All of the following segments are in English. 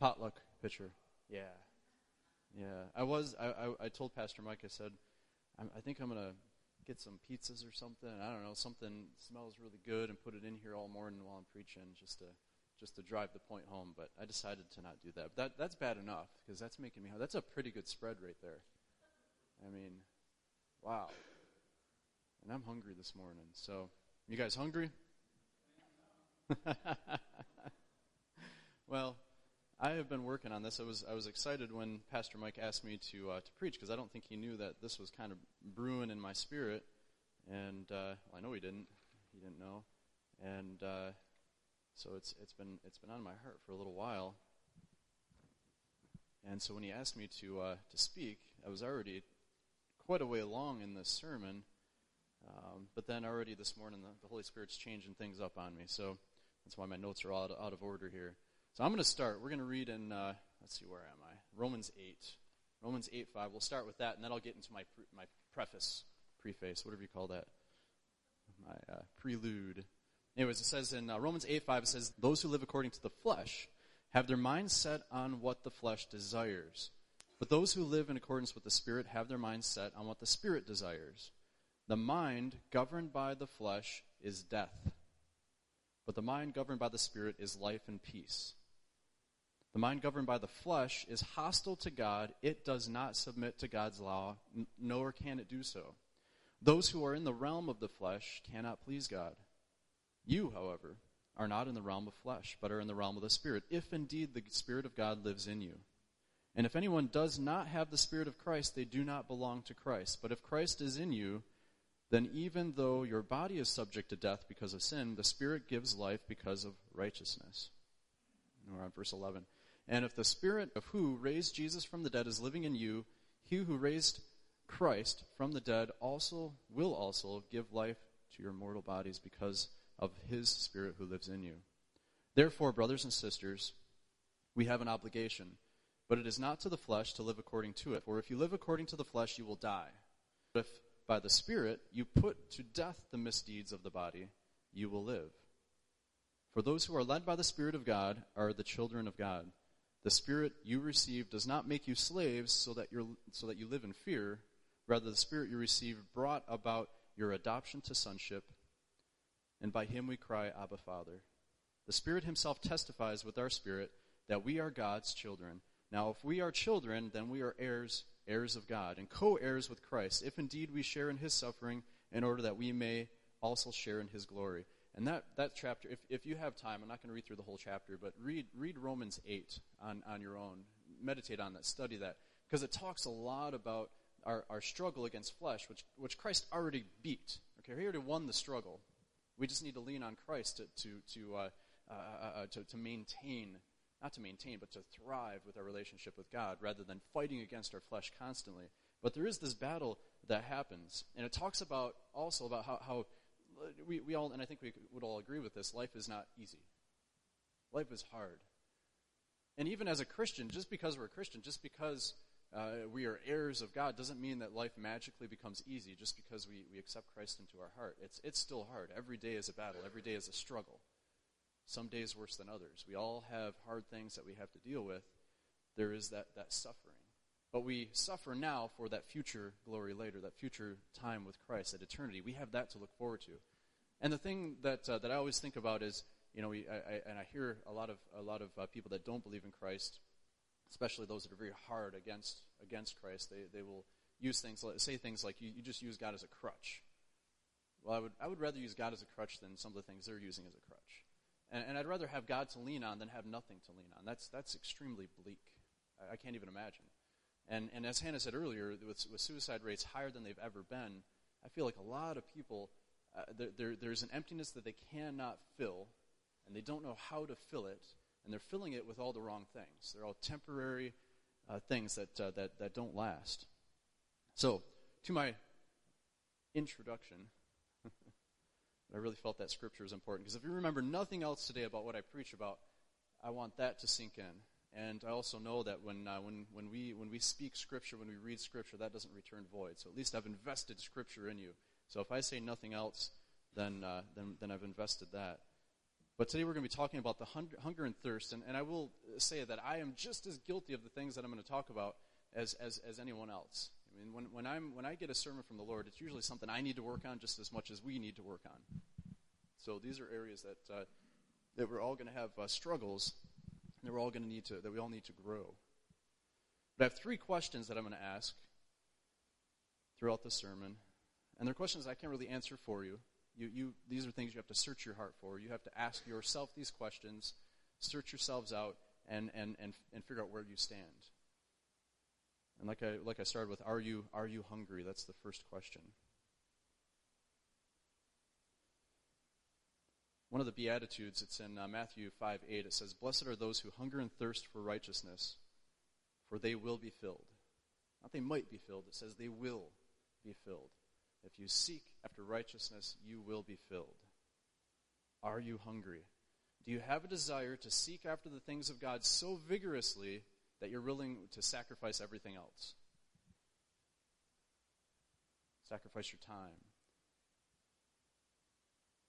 potluck pitcher. Yeah. Yeah. I was, I, I, I told Pastor Mike, I said, I, think I'm going to get some pizzas or something. I don't know, something smells really good and put it in here all morning while I'm preaching just to just to drive the point home. But I decided to not do that. That that's bad enough because that's making me. That's a pretty good spread right there. I mean, wow. And I'm hungry this morning. So, you guys hungry? well, I have been working on this. I was I was excited when Pastor Mike asked me to uh, to preach because I don't think he knew that this was kind of brewing in my spirit, and uh, well, I know he didn't. He didn't know, and uh, so it's it's been it's been on my heart for a little while. And so when he asked me to uh, to speak, I was already quite a way along in this sermon, um, but then already this morning the, the Holy Spirit's changing things up on me. So that's why my notes are all out, out of order here. So I'm going to start. We're going to read in, uh, let's see, where am I? Romans 8. Romans 8, 5. We'll start with that, and then I'll get into my, pre- my preface, preface, whatever you call that, my uh, prelude. Anyways, it says in uh, Romans 8, 5, it says, Those who live according to the flesh have their minds set on what the flesh desires. But those who live in accordance with the Spirit have their minds set on what the Spirit desires. The mind governed by the flesh is death but the mind governed by the Spirit is life and peace. The mind governed by the flesh is hostile to God. It does not submit to God's law, nor can it do so. Those who are in the realm of the flesh cannot please God. You, however, are not in the realm of flesh, but are in the realm of the Spirit, if indeed the Spirit of God lives in you. And if anyone does not have the Spirit of Christ, they do not belong to Christ. But if Christ is in you, then even though your body is subject to death because of sin, the Spirit gives life because of righteousness. we're on verse 11. And if the Spirit of who raised Jesus from the dead is living in you, he who raised Christ from the dead also will also give life to your mortal bodies because of his Spirit who lives in you. Therefore, brothers and sisters, we have an obligation, but it is not to the flesh to live according to it. For if you live according to the flesh, you will die. But if by the Spirit you put to death the misdeeds of the body, you will live. For those who are led by the Spirit of God are the children of God. The Spirit you receive does not make you slaves so that, you're, so that you live in fear. Rather, the Spirit you receive brought about your adoption to sonship, and by him we cry, Abba, Father. The Spirit himself testifies with our spirit that we are God's children. Now, if we are children, then we are heirs heirs of God, and co heirs with Christ, if indeed we share in his suffering, in order that we may also share in his glory. And that, that chapter, if, if you have time, I'm not going to read through the whole chapter, but read, read Romans 8 on, on your own. Meditate on that, study that, because it talks a lot about our, our struggle against flesh, which, which Christ already beat. Okay, he already won the struggle. We just need to lean on Christ to, to, to, uh, uh, uh, uh to, to maintain not to maintain, but to thrive with our relationship with God rather than fighting against our flesh constantly. But there is this battle that happens. And it talks about also about how, how we, we all, and I think we would all agree with this, life is not easy. Life is hard. And even as a Christian, just because we're a Christian, just because uh, we are heirs of God, doesn't mean that life magically becomes easy just because we, we accept Christ into our heart. It's, it's still hard. Every day is a battle, every day is a struggle some days worse than others. We all have hard things that we have to deal with. There is that, that suffering. But we suffer now for that future glory later, that future time with Christ, that eternity. We have that to look forward to. And the thing that, uh, that I always think about is, you know, we, I, I, and I hear a lot of, a lot of uh, people that don't believe in Christ, especially those that are very hard against, against Christ, they, they will use things, say things like, you, you just use God as a crutch. Well, I would, I would rather use God as a crutch than some of the things they're using as a crutch. And, and I'd rather have God to lean on than have nothing to lean on. That's, that's extremely bleak. I, I can't even imagine. And, and as Hannah said earlier, with, with suicide rates higher than they've ever been, I feel like a lot of people, uh, there, there, there's an emptiness that they cannot fill, and they don't know how to fill it, and they're filling it with all the wrong things. They're all temporary uh, things that, uh, that, that don't last. So, to my introduction, I really felt that scripture was important because if you remember nothing else today about what I preach about, I want that to sink in. And I also know that when, uh, when, when, we, when we speak Scripture, when we read Scripture, that doesn't return void. So at least I've invested Scripture in you. So if I say nothing else, then, uh, then, then I've invested that. But today we're going to be talking about the hunger and thirst. And, and I will say that I am just as guilty of the things that I'm going to talk about as, as, as anyone else. I mean, when, when, I'm, when I get a sermon from the Lord, it's usually something I need to work on just as much as we need to work on. So these are areas that, uh, that we're all going to have uh, struggles, that we're all going to need to, that we all need to grow. But I have three questions that I'm going to ask throughout the sermon. And they're questions I can't really answer for you. You, you, these are things you have to search your heart for. You have to ask yourself these questions, search yourselves out, and, and, and, and figure out where you stand. And like I, like I started with, are you, are you hungry? That's the first question. One of the Beatitudes, it's in uh, Matthew 5 8, it says, Blessed are those who hunger and thirst for righteousness, for they will be filled. Not they might be filled, it says they will be filled. If you seek after righteousness, you will be filled. Are you hungry? Do you have a desire to seek after the things of God so vigorously that you're willing to sacrifice everything else? Sacrifice your time.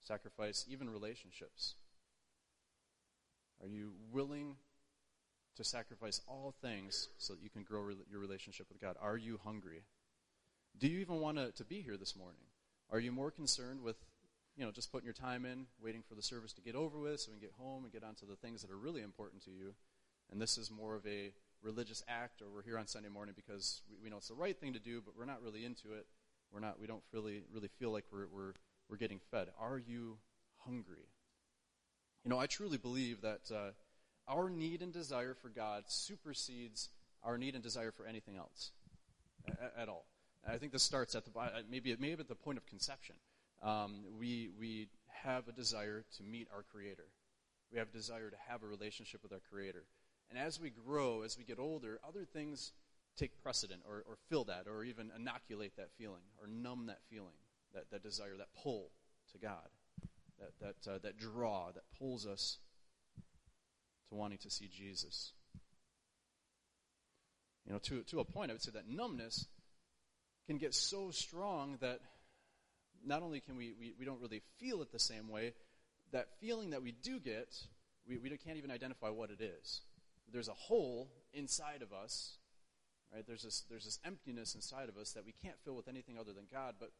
Sacrifice even relationships. Are you willing to sacrifice all things so that you can grow your relationship with God? Are you hungry? Do you even want to, to be here this morning? Are you more concerned with, you know, just putting your time in, waiting for the service to get over with so we can get home and get on to the things that are really important to you? And this is more of a religious act, or we're here on Sunday morning because we, we know it's the right thing to do, but we're not really into it. We're not, we don't really, really feel like we're, we're, we're getting fed. Are you hungry? You know, I truly believe that uh, our need and desire for God supersedes our need and desire for anything else at, at all. I think this starts at the maybe maybe at the point of conception. Um, we we have a desire to meet our Creator. We have a desire to have a relationship with our Creator. And as we grow, as we get older, other things take precedent or, or fill that or even inoculate that feeling or numb that feeling, that, that desire, that pull to God, that, that, uh, that draw that pulls us to wanting to see Jesus. You know, to, to a point, I would say that numbness can get so strong that not only can we, we, we don't really feel it the same way, that feeling that we do get, we, we can't even identify what it is. There's a hole inside of us, right? There's this, there's this emptiness inside of us that we can't fill with anything other than God, but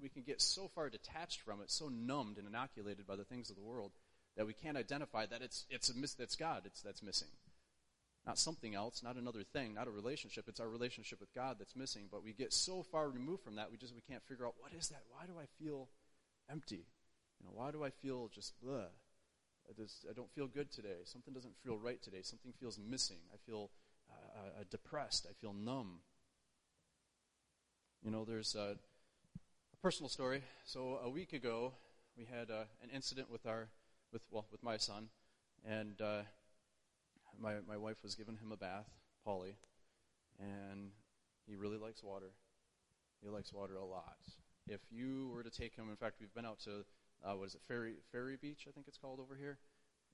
we can get so far detached from it, so numbed and inoculated by the things of the world, that we can't identify that it's, it's, a, it's God it's, that's missing. Not something else, not another thing, not a relationship. It's our relationship with God that's missing. But we get so far removed from that, we just we can't figure out what is that? Why do I feel empty? You know, why do I feel just bleh? I, just, I don't feel good today. Something doesn't feel right today. Something feels missing. I feel uh, uh, depressed. I feel numb. You know, there's a, a, personal story. So a week ago, we had uh, an incident with our, with well, with my son, and uh, my, my wife was giving him a bath, Polly, and he really likes water. He likes water a lot. If you were to take him, in fact, we've been out to, uh, what is it, Ferry, Ferry Beach, I think it's called over here.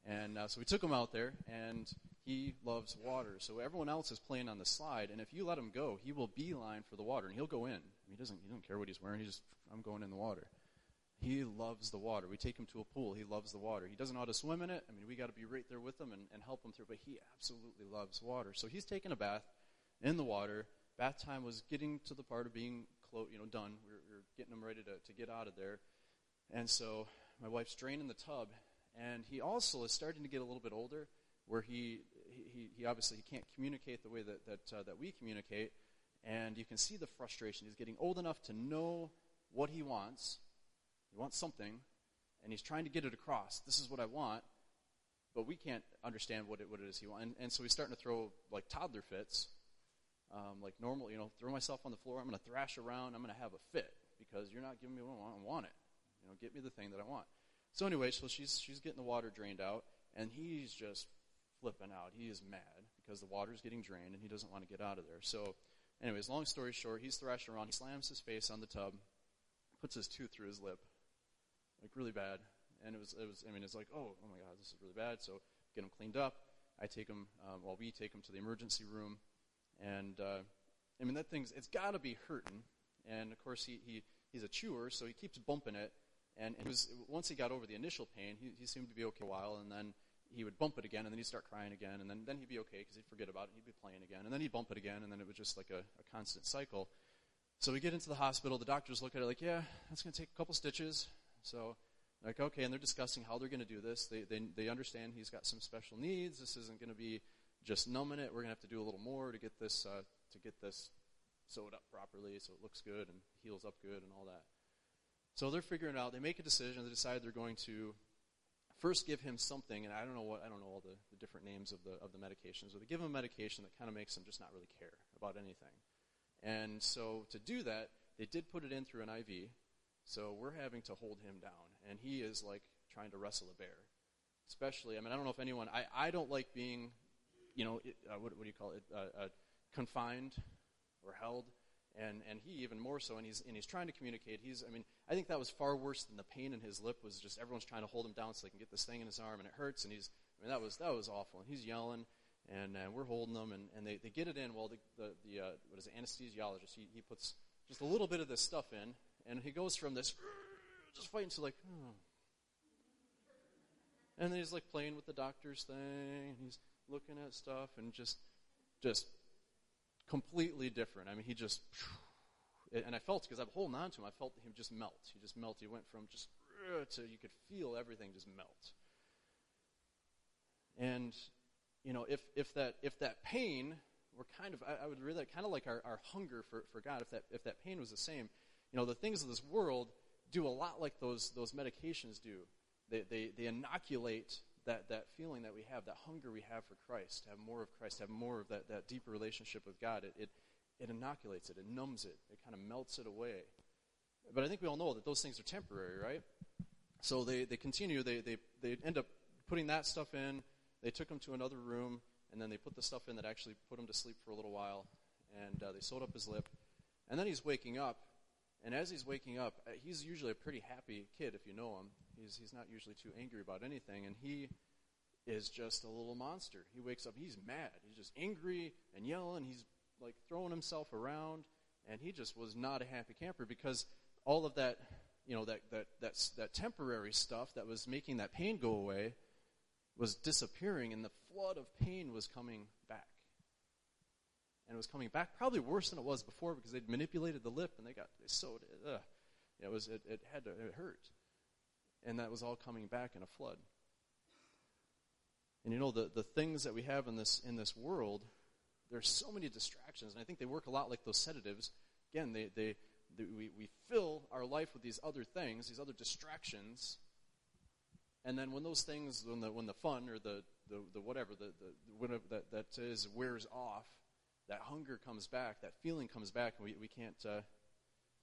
And uh, so we took him out there, and he loves water. So everyone else is playing on the slide, and if you let him go, he will beeline for the water, and he'll go in. He doesn't, he doesn't care what he's wearing. He just, I'm going in the water. He loves the water. We take him to a pool. He loves the water. He doesn't know how to swim in it. I mean, we got to be right there with him and, and help him through. But he absolutely loves water. So he's taking a bath in the water. Bath time was getting to the part of being, clo- you know, done. We are we are getting him ready to, to get out of there. And so my wife's draining the tub, and he also is starting to get a little bit older, where he he, he obviously he can't communicate the way that that uh, that we communicate, and you can see the frustration. He's getting old enough to know what he wants, he wants something, and he's trying to get it across. This is what I want, but we can't understand what it, what it is he wants. And, and so he's starting to throw like toddler fits, um, like normal, you know, throw myself on the floor. I'm going to thrash around. I'm going to have a fit because you're not giving me what I want. I want it. You know, get me the thing that I want. So anyway, so she's she's getting the water drained out, and he's just flipping out. He is mad because the water is getting drained, and he doesn't want to get out of there. So, anyways, long story short, he's thrashing around. He slams his face on the tub, puts his tooth through his lip, like really bad. And it was, it was, I mean, it's like, oh, oh my God, this is really bad. So get him cleaned up. I take him, um, well, we take him to the emergency room. And, uh, I mean, that thing's, it's got to be hurting. And of course, he, he, he's a chewer, so he keeps bumping it. And, and it was, once he got over the initial pain, he, he seemed to be okay a while, and then he would bump it again, and then he'd start crying again, and then, then he'd be okay because he'd forget about it, he'd be playing again, and then he'd bump it again, and then it was just like a, a constant cycle. So we get into the hospital, the doctors look at it like, yeah, that's going to take a couple stitches. So, like, okay, and they're discussing how they're going to do this. They, they, they understand he's got some special needs. This isn't going to be just numbing it. We're going to have to do a little more to get this, uh, to get this sewed up properly so it looks good and heals up good and all that. So they're figuring out, they make a decision, they decide they're going to first give him something, and I don't know what I don't know all the, the different names of the of the medications, but they give him a medication that kind of makes him just not really care about anything. And so to do that, they did put it in through an IV. So we're having to hold him down, and he is like trying to wrestle a bear. Especially, I mean, I don't know if anyone, I, I don't like being, you know, it, uh, what, what do you call it, uh, uh, confined or held. And and he even more so and he's and he's trying to communicate. He's i mean i think that was far worse than the pain in his lip was just everyone's trying to hold him down so they can get this thing in his arm and it hurts. And he's i mean that was that was awful. And he's yelling and uh, we're holding them and, and they, they get it in. Well the the, the uh, what is it anesthesiologist he, he puts just a little bit of this stuff in and he goes from this just fighting to like oh. and then he's like playing with the doctor's thing and he's looking at stuff and just just completely different. I mean, he just, and I felt because I'm holding on to him, I felt him just melt. He just melt. He went from just to you could feel everything just melt. And you know, if if that if that pain were kind of, I, I would really kind of like our, our hunger for, for God. If that if that pain was the same, you know, the things of this world do a lot like those those medications do. They they, they inoculate that, that feeling that we have, that hunger we have for Christ, to have more of Christ, have more of that, that deeper relationship with God, it, it, it inoculates it, it numbs it, it kind of melts it away. But I think we all know that those things are temporary, right? So they, they continue, they, they, they end up putting that stuff in, they took him to another room, and then they put the stuff in that actually put him to sleep for a little while, and uh, they sewed up his lip. And then he's waking up, and as he's waking up, uh, he's usually a pretty happy kid if you know him. He's, he's not usually too angry about anything, and he is just a little monster. He wakes up, he's mad. He's just angry and yelling. He's like throwing himself around, and he just was not a happy camper because all of that, you know, that, that, that, that temporary stuff that was making that pain go away was disappearing, and the flood of pain was coming. And it was coming back probably worse than it was before because they'd manipulated the lip and they got they sewed it. Ugh. It was it, it had to it hurt and that was all coming back in a flood. And you know, the, the things that we have in this, in this world, there's so many distractions, and I think they work a lot like those sedatives. Again, they, they, we, we fill our life with these other things, these other distractions, and then when those things, when the, when the fun or the, the, the whatever, the, the, whatever that, that is wears off, that hunger comes back, that feeling comes back, and we, we can't, uh,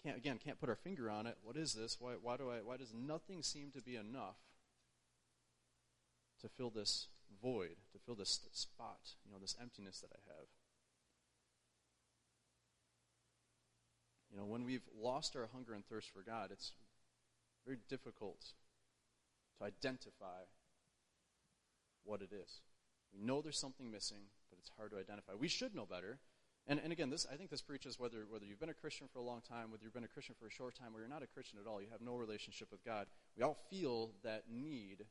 can't again can't put our finger on it. What is this? Why why do I why does nothing seem to be enough to fill this void, to fill this spot, you know, this emptiness that I have? You know, when we've lost our hunger and thirst for God, it's very difficult to identify what it is. We know there's something missing, but it's hard to identify. We should know better. And, and again, this I think this preaches whether whether you've been a Christian for a long time, whether you've been a Christian for a short time, or you're not a Christian at all, you have no relationship with God. We all feel that need,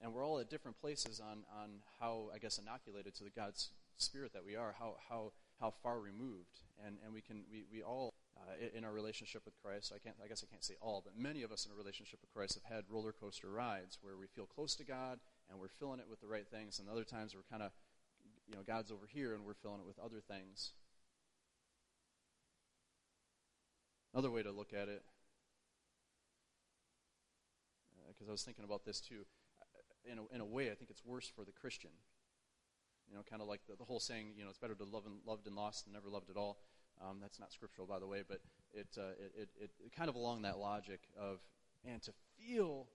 and we're all at different places on on how I guess inoculated to the God's Spirit that we are, how how how far removed, and and we can we we all. Uh, in our relationship with Christ, I can't. I guess I can't say all, but many of us in a relationship with Christ have had roller coaster rides where we feel close to God and we're filling it with the right things, and other times we're kind of you know, God's over here and we're filling it with other things. Another way to look at it, because uh, I was thinking about this too, uh, in a, in a way, I think it's worse for the Christian. You know, kind of like the, the whole saying, you know, it's better to love and loved and lost than never loved at all. Um, that's not scriptural, by the way, but it, uh, it, it, it kind of along that logic of, man, to feel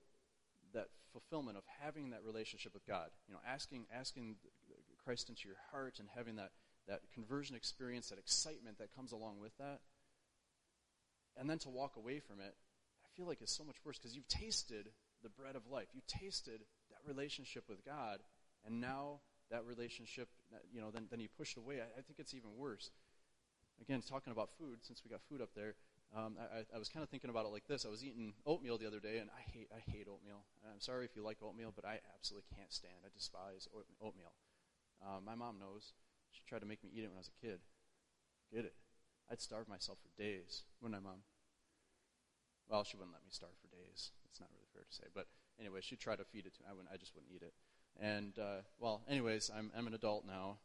that fulfillment of having that relationship with God, you know, asking asking Christ into your heart and having that, that conversion experience, that excitement that comes along with that, and then to walk away from it, I feel like it's so much worse because you've tasted the bread of life. You tasted that relationship with God, and now that relationship, you know, then, then you push it away. I, I think it's even worse. Again, talking about food, since we got food up there, um, I, I was kind of thinking about it like this. I was eating oatmeal the other day, and I hate I hate oatmeal. I'm sorry if you like oatmeal, but I absolutely can't stand. I despise oatmeal. Um, my mom knows. She tried to make me eat it when I was a kid. Get it? I'd starve myself for days, wouldn't I, mom? Well, she wouldn't let me starve for days. It's not really fair to say, but anyway, she'd try to feed it to me. I wouldn't. I just wouldn't eat it. And uh, well, anyways, I'm I'm an adult now,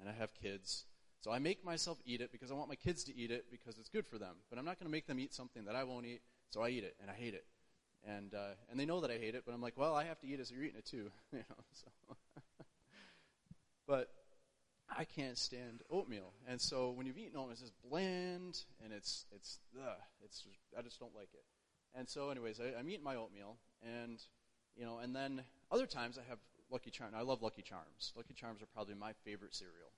and I have kids. So I make myself eat it because I want my kids to eat it because it's good for them. But I'm not going to make them eat something that I won't eat. So I eat it, and I hate it. And uh, and they know that I hate it, but I'm like, well, I have to eat it, so you're eating it too, you know. So, but I can't stand oatmeal, and so when you've eaten oatmeal, it's just bland, and it's it's ugh, it's just, I just don't like it. And so, anyways, I, I'm eating my oatmeal, and you know, and then other times I have Lucky Charms. I love Lucky Charms. Lucky Charms are probably my favorite cereal.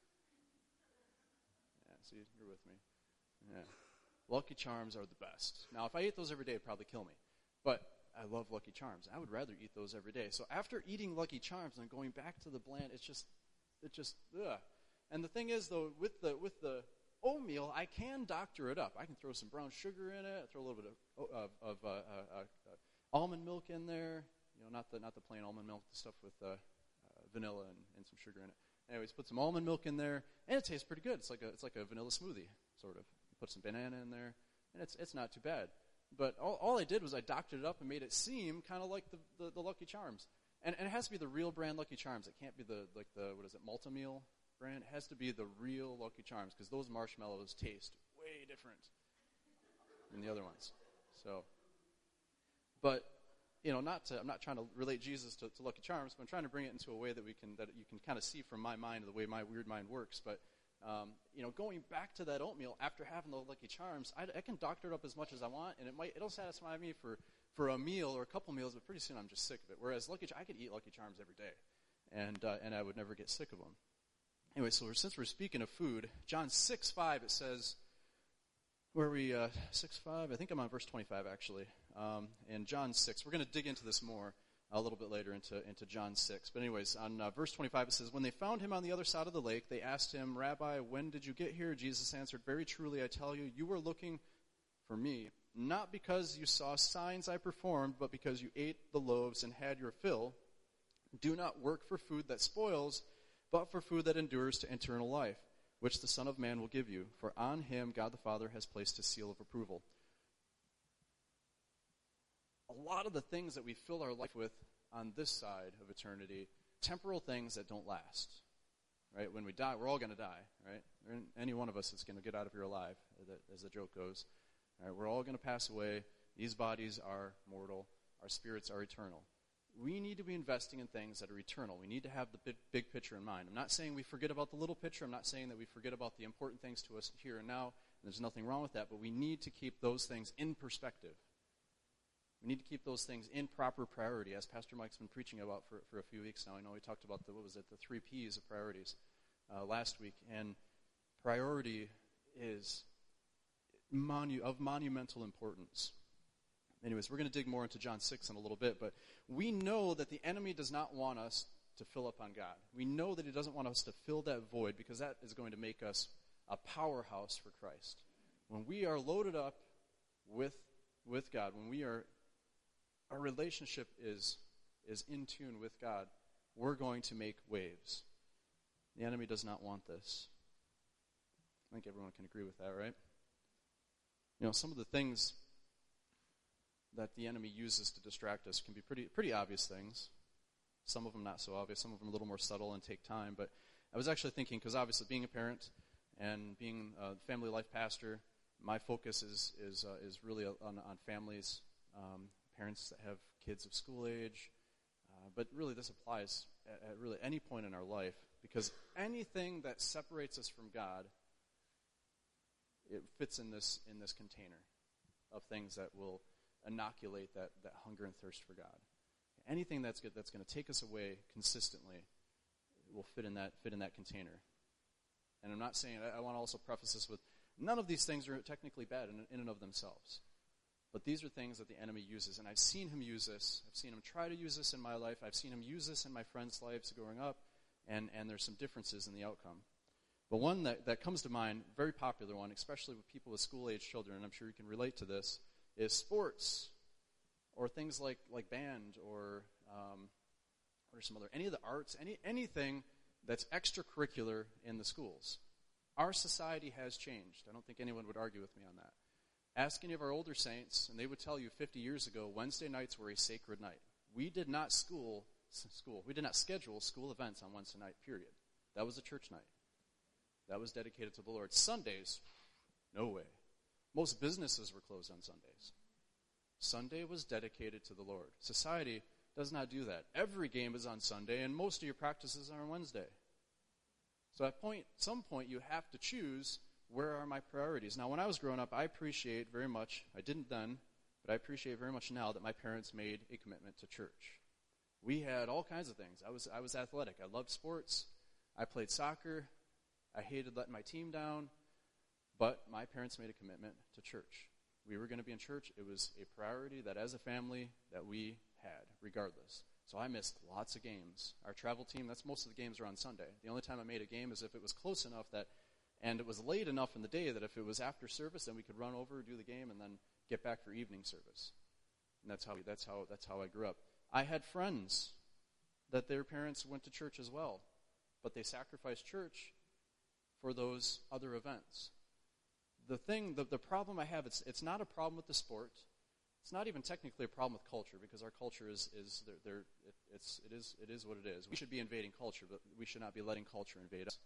See, you're with me. Yeah. Lucky Charms are the best. Now, if I ate those every day, it'd probably kill me. But I love Lucky Charms. I would rather eat those every day. So after eating Lucky Charms and going back to the bland, it's just, it just, ugh. And the thing is, though, with the with the oatmeal, I can doctor it up. I can throw some brown sugar in it. Throw a little bit of of, of uh, uh, uh, almond milk in there. You know, not the not the plain almond milk, the stuff with uh, uh, vanilla and, and some sugar in it. Anyways, put some almond milk in there, and it tastes pretty good. It's like a it's like a vanilla smoothie, sort of. Put some banana in there, and it's it's not too bad. But all, all I did was I doctored it up and made it seem kind of like the, the, the, Lucky Charms. And, and it has to be the real brand Lucky Charms. It can't be the like the what is it Malt-O-Meal brand. It has to be the real Lucky Charms because those marshmallows taste way different than the other ones. So, but you know, not to, I'm not trying to relate Jesus to, to, Lucky Charms, but I'm trying to bring it into a way that we can that you can kind of see from my mind the way my weird mind works. But um, you know, going back to that oatmeal after having the Lucky Charms, I, I, can doctor it up as much as I want, and it might it'll satisfy me for for a meal or a couple meals, but pretty soon I'm just sick of it. Whereas Lucky, I could eat Lucky Charms every day, and uh, and I would never get sick of them. Anyway, so since we're speaking of food, John six five it says where we uh, six five. I think I'm on verse twenty five actually um, in John 6. We're going to dig into this more a little bit later into, into John 6. But, anyways, on uh, verse 25, it says, When they found him on the other side of the lake, they asked him, Rabbi, when did you get here? Jesus answered, Very truly, I tell you, you were looking for me, not because you saw signs I performed, but because you ate the loaves and had your fill. Do not work for food that spoils, but for food that endures to eternal life, which the Son of Man will give you. For on him God the Father has placed his seal of approval a lot of the things that we fill our life with on this side of eternity, temporal things that don't last. Right? When we die, we're all going to die, right? Any one of us is going to get out of here alive, as the joke goes. Right? We're all going to pass away. These bodies are mortal. Our spirits are eternal. We need to be investing in things that are eternal. We need to have the big, big picture in mind. I'm not saying we forget about the little picture. I'm not saying that we forget about the important things to us here and now. And there's nothing wrong with that, but we need to keep those things in perspective. We need to keep those things in proper priority, as Pastor Mike's been preaching about for, for a few weeks now. I know he talked about the, what was it, the three P's of priorities uh, last week. And priority is monu- of monumental importance. Anyways, we're going to dig more into John 6 in a little bit, but we know that the enemy does not want us to fill up on God. We know that he doesn't want us to fill that void because that is going to make us a powerhouse for Christ. When we are loaded up with, with God, when we are our relationship is, is in tune with God, we're going to make waves. The enemy does not want this. I think everyone can agree with that, right? You know, some of the things that the enemy uses to distract us can be pretty pretty obvious things. Some of them not so obvious. Some of them a little more subtle and take time. But I was actually thinking because obviously being a parent and being a family life pastor, my focus is is uh, is really on, on families um, parents that have kids of school age. Uh, but really, this applies at, at really any point in our life because anything that separates us from God, it fits in this in this container of things that will inoculate that, that hunger and thirst for God. Anything that's good, that's going to take us away consistently will fit in that fit in that container. And I'm not saying I, I want to also preface this with none of these things are technically bad in, in and of themselves. But these are things that the enemy uses, and I've seen him use this. I've seen him try to use this in my life. I've seen him use this in my friends' lives growing up, and, and there's some differences in the outcome. But one that, that comes to mind, very popular one, especially with people with school age children, and I'm sure you can relate to this, is sports or things like, like band or um, or some other any of the arts, any anything that's extracurricular in the schools. Our society has changed. I don't think anyone would argue with me on that. Ask any of our older saints, and they would tell you 50 years ago, Wednesday nights were a sacred night. We did not school school. We did not schedule school events on Wednesday night. Period. That was a church night. That was dedicated to the Lord. Sundays, no way. Most businesses were closed on Sundays. Sunday was dedicated to the Lord. Society does not do that. Every game is on Sunday, and most of your practices are on Wednesday. So at point, some point, you have to choose where are my priorities. Now, when I was growing up, I appreciate very much, I didn't then, but I appreciate very much now that my parents made a commitment to church. We had all kinds of things. I was, I was athletic. I loved sports. I played soccer. I hated letting my team down. But my parents made a commitment to church. We were going to be in church. It was a priority that as a family that we had, regardless. So I missed lots of games. Our travel team, that's most of the games are on Sunday. The only time I made a game is if it was close enough that, and it was late enough in the day that if it was after service, then we could run over, do the game, and then get back for evening service. And that's how, that's how, that's how I grew up. I had friends that their parents went to church as well, but they sacrificed church for those other events. The thing, the, the problem I have, it's, it's not a problem with the sport. It's not even technically a problem with culture because our culture is, is they're, it, it's, it, is, it is what it is. We should be invading culture, but we should not be letting culture invade us.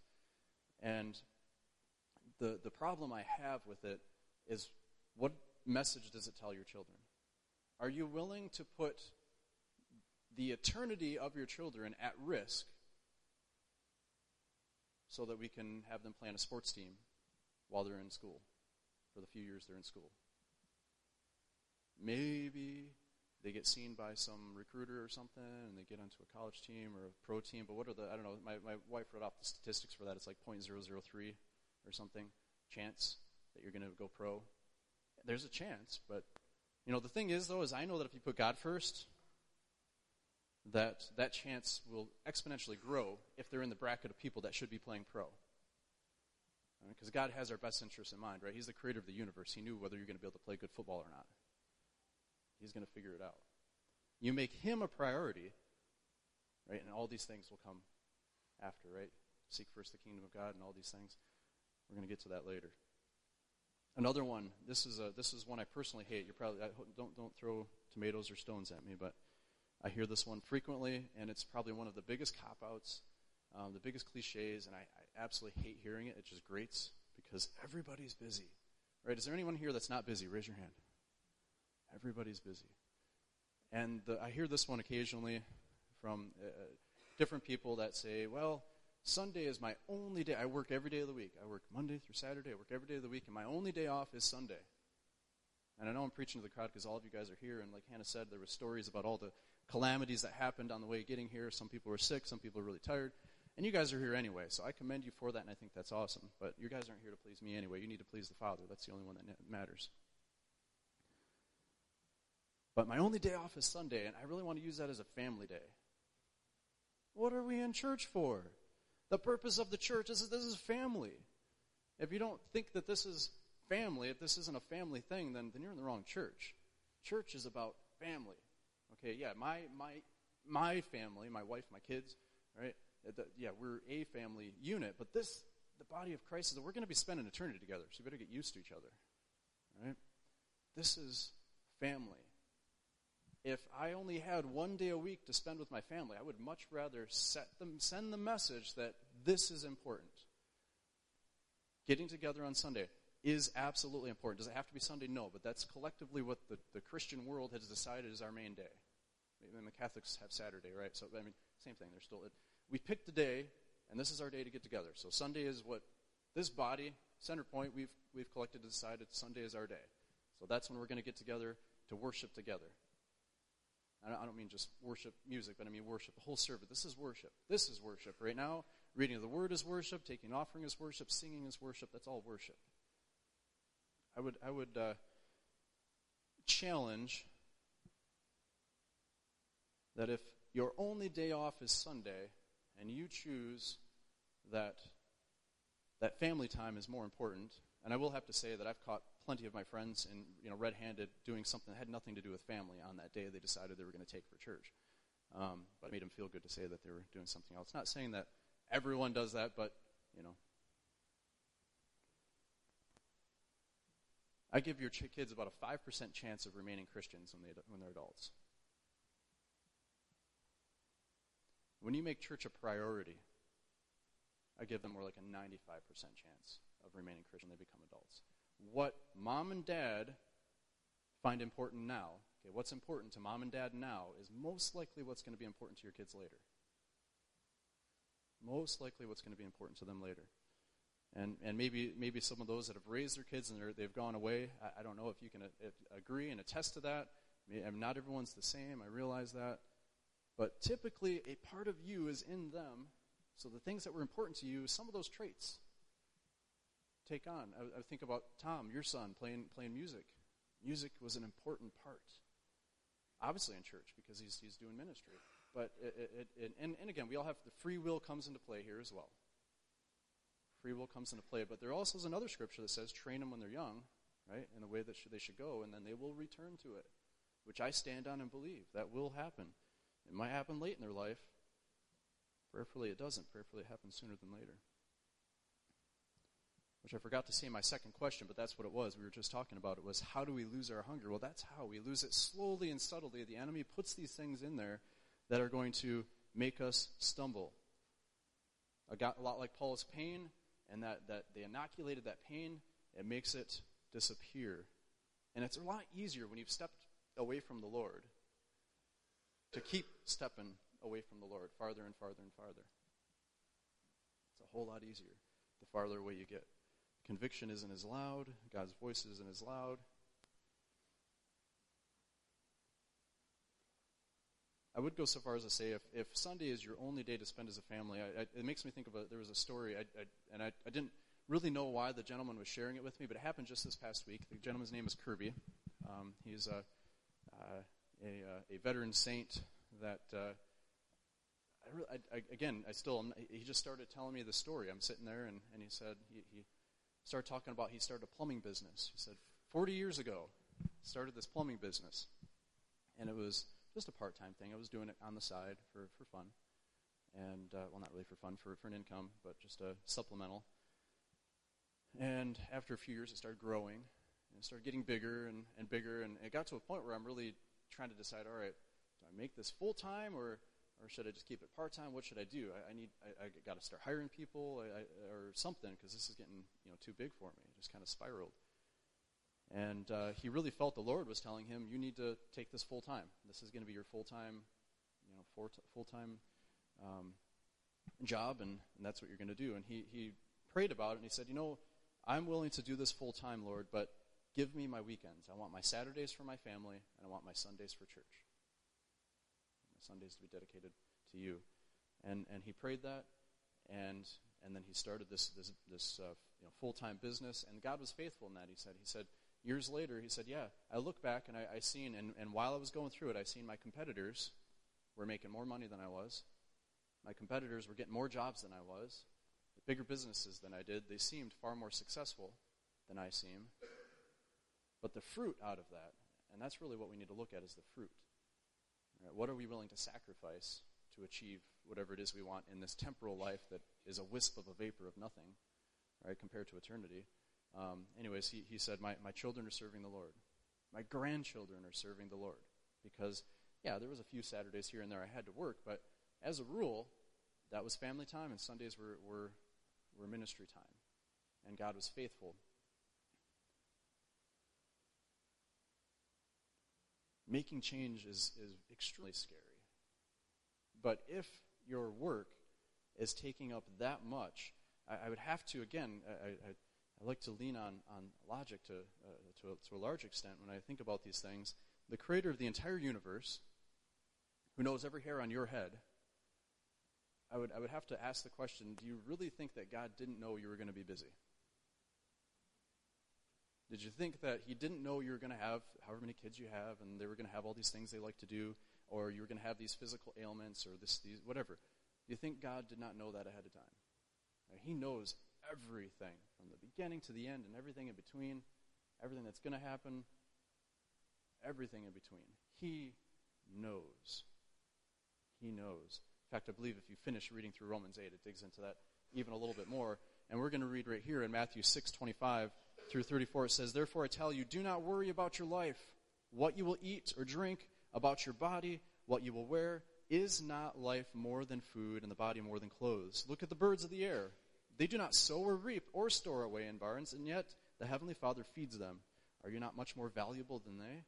And the, the problem I have with it is what message does it tell your children? Are you willing to put the eternity of your children at risk so that we can have them play on a sports team while they're in school for the few years they're in school? maybe they get seen by some recruiter or something and they get onto a college team or a pro team. But what are the, I don't know, my, my wife wrote off the statistics for that. It's like 0.003 or something chance that you're going to go pro. There's a chance, but, you know, the thing is, though, is I know that if you put God first, that that chance will exponentially grow if they're in the bracket of people that should be playing pro. Because right? God has our best interests in mind, right? He's the creator of the universe. He knew whether you're going to be able to play good football or not. He's going to figure it out. You make him a priority, right? And all these things will come after, right? Seek first the kingdom of God and all these things. We're going to get to that later. Another one. This is a this is one I personally hate. You're probably I, don't don't throw tomatoes or stones at me, but I hear this one frequently, and it's probably one of the biggest cop outs, um, the biggest cliches, and I, I absolutely hate hearing it. It just grates because everybody's busy, right? Is there anyone here that's not busy? Raise your hand. Everybody's busy. And the, I hear this one occasionally from uh, different people that say, well, Sunday is my only day. I work every day of the week. I work Monday through Saturday. I work every day of the week, and my only day off is Sunday. And I know I'm preaching to the crowd because all of you guys are here, and like Hannah said, there were stories about all the calamities that happened on the way getting here. Some people were sick, some people were really tired. And you guys are here anyway, so I commend you for that, and I think that's awesome. But you guys aren't here to please me anyway. You need to please the Father. That's the only one that matters. But my only day off is Sunday, and I really want to use that as a family day. What are we in church for? The purpose of the church is this is family. If you don't think that this is family, if this isn't a family thing, then, then you're in the wrong church. Church is about family. Okay, yeah, my my my family, my wife, my kids, right? Yeah, we're a family unit, but this the body of Christ is that we're going to be spending eternity together, so you better get used to each other. Right? This is family if I only had one day a week to spend with my family, I would much rather them, send the message that this is important. Getting together on Sunday is absolutely important. Does it have to be Sunday? No, but that's collectively what the, the Christian world has decided is our main day. The Catholics have Saturday, right? So, I mean, same thing. They're still, we picked the day, and this is our day to get together. So Sunday is what this body, center point, we've, we've collected to decide that Sunday is our day. So that's when we're going to get together to worship together. I don't mean just worship music, but I mean worship, the whole service. This is worship. This is worship. Right now, reading of the word is worship, taking offering is worship, singing is worship. That's all worship. I would, I would uh, challenge that if your only day off is Sunday and you choose that that family time is more important. And I will have to say that I've caught plenty of my friends in, you know, red-handed doing something that had nothing to do with family on that day they decided they were going to take for church. Um, but it made them feel good to say that they were doing something else. Not saying that everyone does that, but, you know. I give your ch- kids about a 5% chance of remaining Christians when, they, when they're adults. When you make church a priority, I give them more like a 95% chance of remaining Christian when they become adults. What mom and dad find important now Okay, what's important to mom and dad now is most likely what's going to be important to your kids later. Most likely what's going to be important to them later. And, and maybe, maybe some of those that have raised their kids and they've gone away, I, I, don't know if you can uh, if, agree and attest to that. I mean, not everyone's the same, I realize that. But typically, a part of you is in them. So the things that were important to you, some of those traits take on. I, I think about Tom, your son, playing, playing music. Music was an important part obviously in church because he's, he's doing ministry. But it, it, it, and, and again, we all have the free will comes into play here as well. Free will comes into play, but there also is another scripture that says, "Train them when they're young, right, in the way that they should go, and then they will return to it." Which I stand on and believe that will happen. It might happen late in their life. Prayerfully, it doesn't. Prayerfully, it happens sooner than later which I forgot to say in my second question, but that's what it was. We were just talking about it was how do we lose our hunger? Well, that's how we lose it slowly and subtly. The enemy puts these things in there that are going to make us stumble. Got a lot like Paul's pain, and that, that they inoculated that pain, it makes it disappear. And it's a lot easier when you've stepped away from the Lord to keep stepping away from the Lord farther and farther and farther. It's a whole lot easier the farther away you get. Conviction isn't as loud, God's voice isn't as loud. I would go so far as to say if, if Sunday is your only day to spend as a family, I, I, it makes me think of a, there was a story, I, and I, I didn't really know why the gentleman was sharing it with me, but it happened just this past week. The gentleman's name is Kirby. Um, he's a, uh, a, uh, a, veteran saint that, uh, I, again, I still, he just started telling me the story. I'm sitting there, and, and he said, he started talking about he started a plumbing business. He said, 40 years ago, started this plumbing business. And it was just a part time thing. I was doing it on the side for, for fun. And, uh, well, not really for fun, for, for an income, but just a supplemental. And after a few years, it started growing. And it started getting bigger and, and bigger. And it got to a point where I'm really trying to decide all right, do I make this full time or or should I just keep it part time? What should I do? I, I need I, I got to start hiring people I, or something because this is getting you know too big for me. It just kind of spiraled. And uh, he really felt the Lord was telling him, "You need to take this full time. This is going to be your full time, you know, full time um, job, and, and that's what you're going to do." And he he prayed about it, and he said, "You know, I'm willing to do this full time, Lord, but give me my weekends. I want my Saturdays for my family, and I want my Sundays for church." Sundays to be dedicated to you. And, and he prayed that, and, and then he started this, this, this uh, you know, full time business, and God was faithful in that. He said, he said, years later, he said, Yeah, I look back and I, I seen, and, and while I was going through it, I seen my competitors were making more money than I was. My competitors were getting more jobs than I was, bigger businesses than I did. They seemed far more successful than I seem. But the fruit out of that, and that's really what we need to look at, is the fruit. Right? What are we willing to sacrifice to achieve whatever it is we want in this temporal life that is a wisp of a vapor of nothing, right, compared to eternity? Um, anyways, he, he said, my, my children are serving the Lord. My grandchildren are serving the Lord. Because, yeah, there was a few Saturdays here and there I had to work, but as a rule, that was family time, and Sundays were, were, were ministry time. And God was faithful making change is, is extremely scary. But if your work is taking up that much, I, I would have to, again, I, I, I, like to lean on, on logic to, uh, to, a, to a large extent when I think about these things. The creator of the entire universe, who knows every hair on your head, I would, I would have to ask the question do you really think that God didn't know you were going to be busy? Did you think that he didn't know you were going to have however many kids you have and they were going to have all these things they like to do or you were going to have these physical ailments or this these whatever? Do you think God did not know that ahead of time? He knows everything from the beginning to the end and everything in between, everything that's going to happen, everything in between. He knows. He knows. In fact, I believe if you finish reading through Romans 8, it digs into that even a little bit more. And we're going to read right here in Matthew 6, 25 through 34. It says, Therefore I tell you, do not worry about your life, what you will eat or drink, about your body, what you will wear. Is not life more than food, and the body more than clothes? Look at the birds of the air. They do not sow or reap or store away in barns, and yet the Heavenly Father feeds them. Are you not much more valuable than they?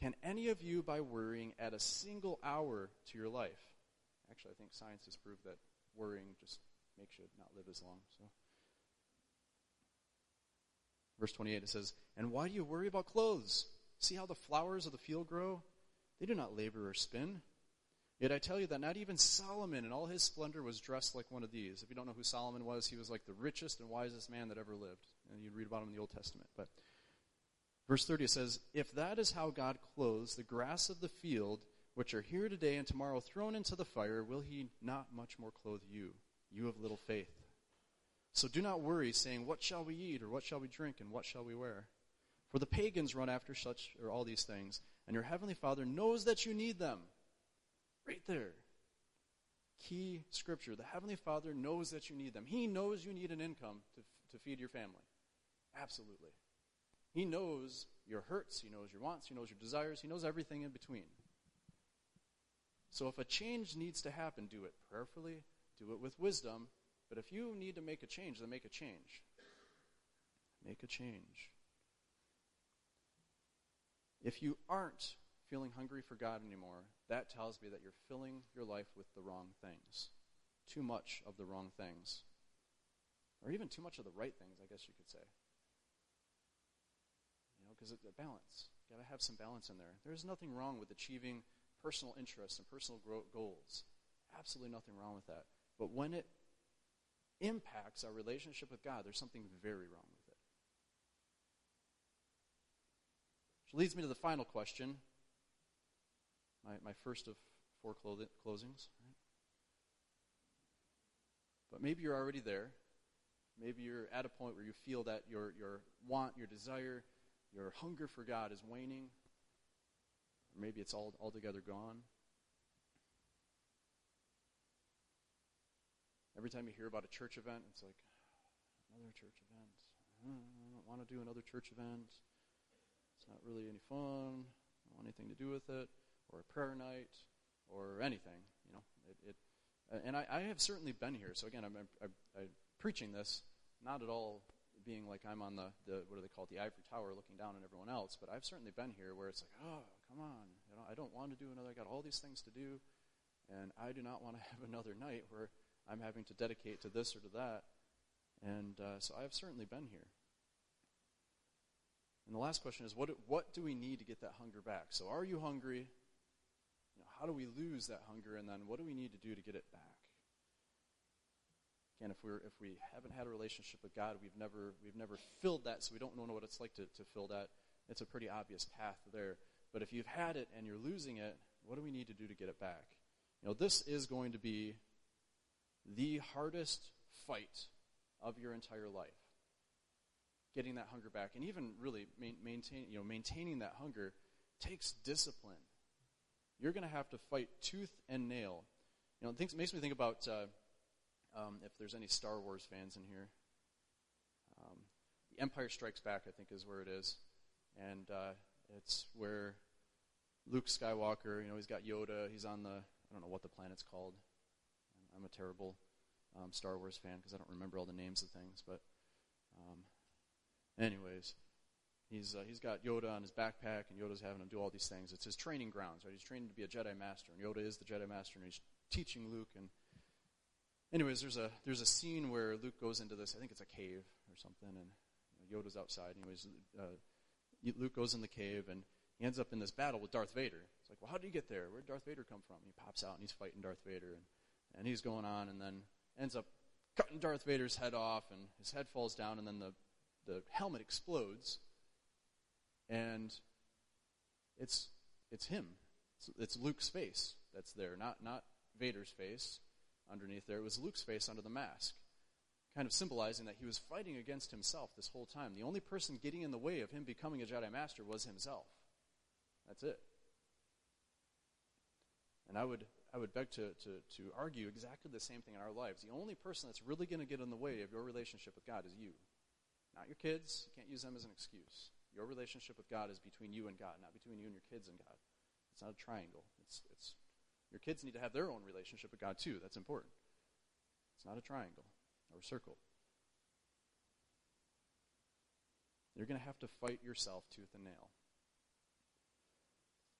Can any of you, by worrying, add a single hour to your life? Actually, I think science has proved that worrying just makes you not live as long. So, verse 28 it says, "And why do you worry about clothes? See how the flowers of the field grow? They do not labor or spin." Yet I tell you that not even Solomon in all his splendor was dressed like one of these. If you don't know who Solomon was, he was like the richest and wisest man that ever lived. And you'd read about him in the Old Testament. But verse 30 It says, If that is how God clothes the grass of the field, which are here today and tomorrow thrown into the fire, will he not much more clothe you, you of little faith? So do not worry, saying, What shall we eat, or what shall we drink, and what shall we wear? For the pagans run after such or all these things, and your heavenly Father knows that you need them. Right there. Key scripture. The Heavenly Father knows that you need them. He knows you need an income to, to feed your family. Absolutely. He knows your hurts, He knows your wants, He knows your desires, He knows everything in between. So if a change needs to happen, do it prayerfully, do it with wisdom. But if you need to make a change, then make a change. Make a change. If you aren't feeling hungry for God anymore, that tells me that you're filling your life with the wrong things. Too much of the wrong things. Or even too much of the right things, I guess you could say. You know, because it's a balance. You got to have some balance in there. There's nothing wrong with achieving personal interests and personal goals. Absolutely nothing wrong with that. But when it impacts our relationship with God, there's something very wrong with it. Which leads me to the final question my, my first of four closings. Right? But maybe you're already there. Maybe you're at a point where you feel that your, your want, your desire, your hunger for God is waning. Or maybe it's all altogether gone. Every time you hear about a church event, it's like, another church event. Mm, I don't want to do another church event. It's not really any fun. I don't want anything to do with it or a prayer night or anything. You know, it, it uh, and I, I, have certainly been here. So again, I'm, I'm, I'm, preaching this not at all being like I'm on the, the what do they call it, the ivory tower, looking down on everyone else. But I've certainly been here where it's like, oh, come on, you know, I don't want to do another. I got all these things to do, and I do not want to have another night where I'm having to dedicate to this or to that. And uh, so I've certainly been here. And the last question is, what what do we need to get that hunger back? So, are you hungry? how do we lose that hunger, and then what do we need to do to get it back? Again, if we're if we haven't had a relationship with God, we've never we've never filled that, so we don't know what it's like to, to fill that. It's a pretty obvious path there. But if you've had it and you're losing it, what do we need to do to get it back? You know, this is going to be the hardest fight of your entire life. Getting that hunger back, and even really maintain, you know, maintaining that hunger takes discipline you're going to have to fight tooth and nail. You know, it makes me think about uh, um, if there's any Star Wars fans in here. Um, the Empire Strikes Back, I think, is where it is, and uh, it's where Luke Skywalker. You know, he's got Yoda. He's on the I don't know what the planet's called. I'm a terrible um, Star Wars fan because I don't remember all the names of things. But, um, anyways, He's, uh, he's got Yoda on his backpack, and Yoda's having him do all these things. It's his training grounds, right? He's training to be a Jedi Master, and Yoda is the Jedi Master, and he's teaching Luke. And anyways, there's a there's a scene where Luke goes into this. I think it's a cave or something, and you know, Yoda's outside. Anyways, uh, Luke goes in the cave, and he ends up in this battle with Darth Vader. It's like, well, how did he get there? Where did Darth Vader come from? He pops out, and he's fighting Darth Vader, and and he's going on, and then ends up cutting Darth Vader's head off, and his head falls down, and then the the helmet explodes and it's it's him. It's, it's Luke's face that's there, not not Vader's face underneath there. It was Luke's face under the mask. kind of symbolizing that he was fighting against himself this whole time. The only person getting in the way of him becoming a Jedi Master was himself. That's it. And I would, I would beg to, to, to argue exactly the same thing in our lives. The only person that's really going to get in the way of your relationship with God is you. Not your kids. You can't use them as an excuse. Your relationship with God is between you and God, not between you and your kids and God. It's not a triangle. It's, it's, your kids need to have their own relationship with God too. That's important. It's not a triangle or a circle. You're going to have to fight yourself tooth and nail.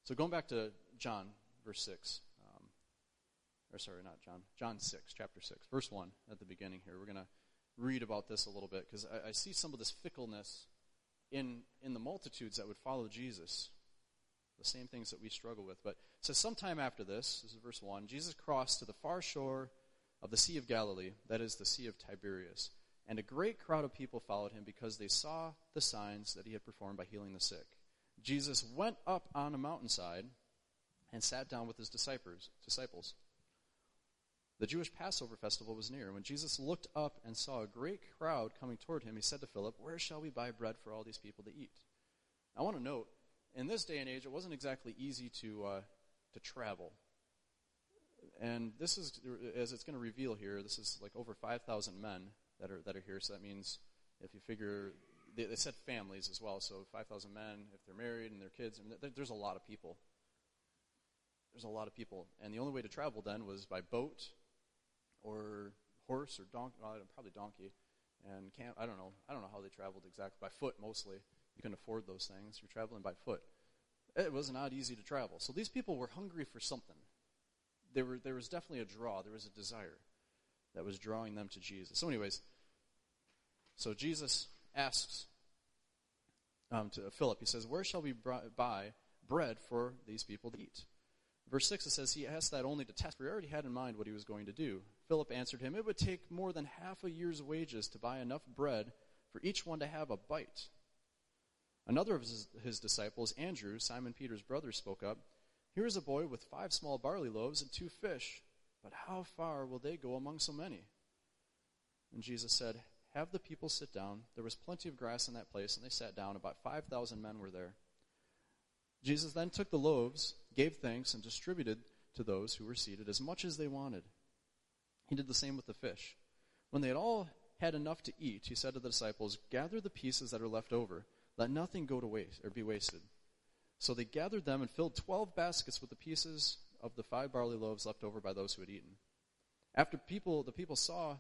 So going back to John, verse 6. Or sorry, not John. John 6, chapter 6, verse 1 at the beginning here. We're going to read about this a little bit because I, I see some of this fickleness in, in the multitudes that would follow Jesus. The same things that we struggle with. But says, sometime after this, this is verse 1, Jesus crossed to the far shore of the Sea of Galilee, that is the Sea of Tiberias. And a great crowd of people followed him because they saw the signs that he had performed by healing the sick. Jesus went up on a mountainside and sat down with his disciples. disciples. The Jewish Passover festival was near. When Jesus looked up and saw a great crowd coming toward him, he said to Philip, Where shall we buy bread for all these people to eat? I want to note, in this day and age, it wasn't exactly easy to, uh, to travel. And this is, as it's going to reveal here, this is like over 5,000 men that are, that are here. So that means if you figure, they, they said families as well. So 5,000 men, if they're married and their kids, I mean, there's a lot of people. There's a lot of people. And the only way to travel then was by boat or horse or donkey, well, probably donkey. And camp, I don't know. I don't know how they traveled exactly. By foot mostly. You can afford those things. You're traveling by foot. It was not easy to travel. So these people were hungry for something. There, were, there was definitely a draw. There was a desire that was drawing them to Jesus. So, anyways, so Jesus asks um, to Philip, he says, Where shall we buy bread for these people to eat? Verse 6, it says, He asked that only to test, he already had in mind what he was going to do. Philip answered him, It would take more than half a year's wages to buy enough bread for each one to have a bite. Another of his, his disciples, Andrew, Simon Peter's brother, spoke up. Here is a boy with five small barley loaves and two fish, but how far will they go among so many? And Jesus said, Have the people sit down. There was plenty of grass in that place, and they sat down. About 5,000 men were there. Jesus then took the loaves, gave thanks, and distributed to those who were seated as much as they wanted. He did the same with the fish. When they had all had enough to eat, he said to the disciples, Gather the pieces that are left over. Let nothing go to waste or be wasted. So they gathered them and filled twelve baskets with the pieces of the five barley loaves left over by those who had eaten. After people, the people saw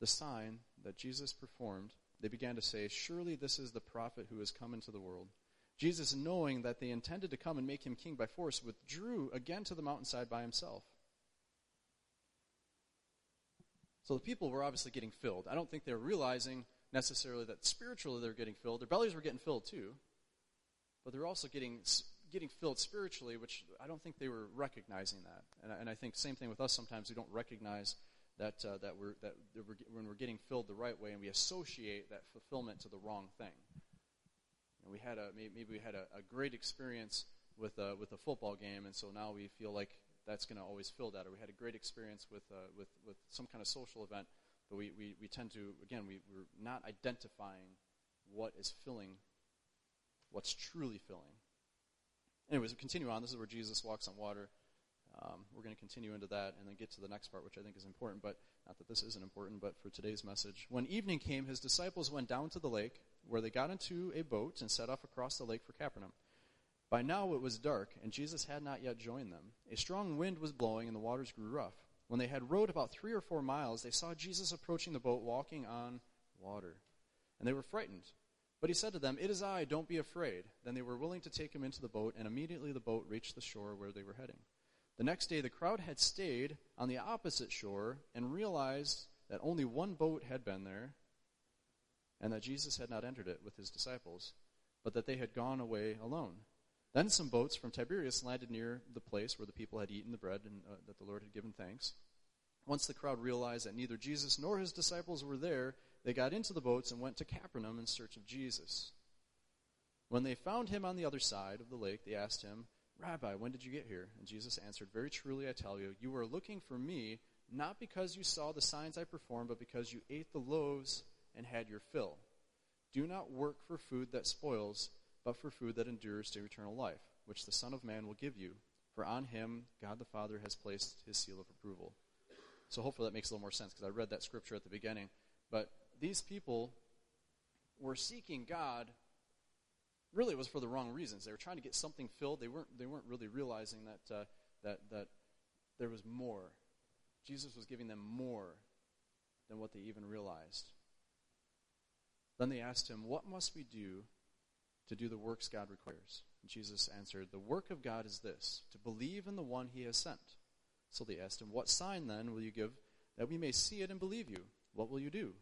the sign that Jesus performed, they began to say, Surely this is the prophet who has come into the world. Jesus, knowing that they intended to come and make him king by force, withdrew again to the mountainside by himself. So the people were obviously getting filled. I don't think they were realizing necessarily that spiritually they were getting filled. Their bellies were getting filled too. But they're also getting getting filled spiritually, which I don't think they were recognizing that. And, and I think same thing with us. Sometimes we don't recognize that uh, that we're that we're, when we're getting filled the right way, and we associate that fulfillment to the wrong thing. And we had a maybe we had a, a great experience with a, with a football game, and so now we feel like that's going to always fill that. Or we had a great experience with uh, with with some kind of social event, but we, we, we tend to again we, we're not identifying what is filling, what's truly filling. Anyways, we continue on. This is where Jesus walks on water. Um, we're going to continue into that and then get to the next part, which I think is important, but not that this isn't important, but for today's message. When evening came, his disciples went down to the lake, where they got into a boat and set off across the lake for Capernaum. By now it was dark, and Jesus had not yet joined them. A strong wind was blowing, and the waters grew rough. When they had rowed about three or four miles, they saw Jesus approaching the boat walking on water. And they were frightened. But he said to them, It is I, don't be afraid. Then they were willing to take him into the boat, and immediately the boat reached the shore where they were heading. The next day, the crowd had stayed on the opposite shore and realized that only one boat had been there, and that Jesus had not entered it with his disciples, but that they had gone away alone. Then some boats from Tiberias landed near the place where the people had eaten the bread and uh, that the Lord had given thanks. Once the crowd realized that neither Jesus nor his disciples were there, they got into the boats and went to Capernaum in search of Jesus. When they found him on the other side of the lake, they asked him, Rabbi, when did you get here? And Jesus answered, Very truly I tell you, you are looking for me not because you saw the signs I performed, but because you ate the loaves and had your fill. Do not work for food that spoils, but for food that endures to eternal life, which the Son of Man will give you. For on him God the Father has placed his seal of approval. So hopefully that makes a little more sense because I read that scripture at the beginning. But these people were seeking God really it was for the wrong reasons. They were trying to get something filled. They weren't they weren't really realizing that uh, that that there was more. Jesus was giving them more than what they even realized. Then they asked him, "What must we do to do the works God requires?" And Jesus answered, "The work of God is this: to believe in the one He has sent." So they asked him, "What sign then will you give that we may see it and believe you? What will you do?"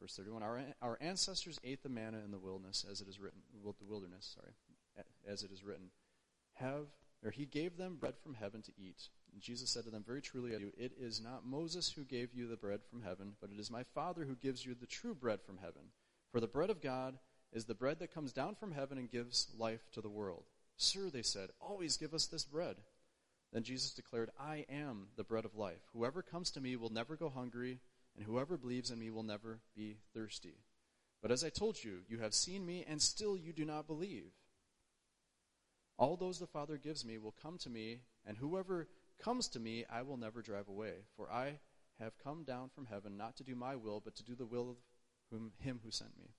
verse 31 our, our ancestors ate the manna in the wilderness as it is written the wilderness sorry as it is written have or he gave them bread from heaven to eat and jesus said to them very truly I you it is not moses who gave you the bread from heaven but it is my father who gives you the true bread from heaven for the bread of god is the bread that comes down from heaven and gives life to the world sir they said always give us this bread then jesus declared i am the bread of life whoever comes to me will never go hungry and whoever believes in me will never be thirsty. But as I told you, you have seen me, and still you do not believe. All those the Father gives me will come to me, and whoever comes to me I will never drive away. For I have come down from heaven not to do my will, but to do the will of whom, him who sent me.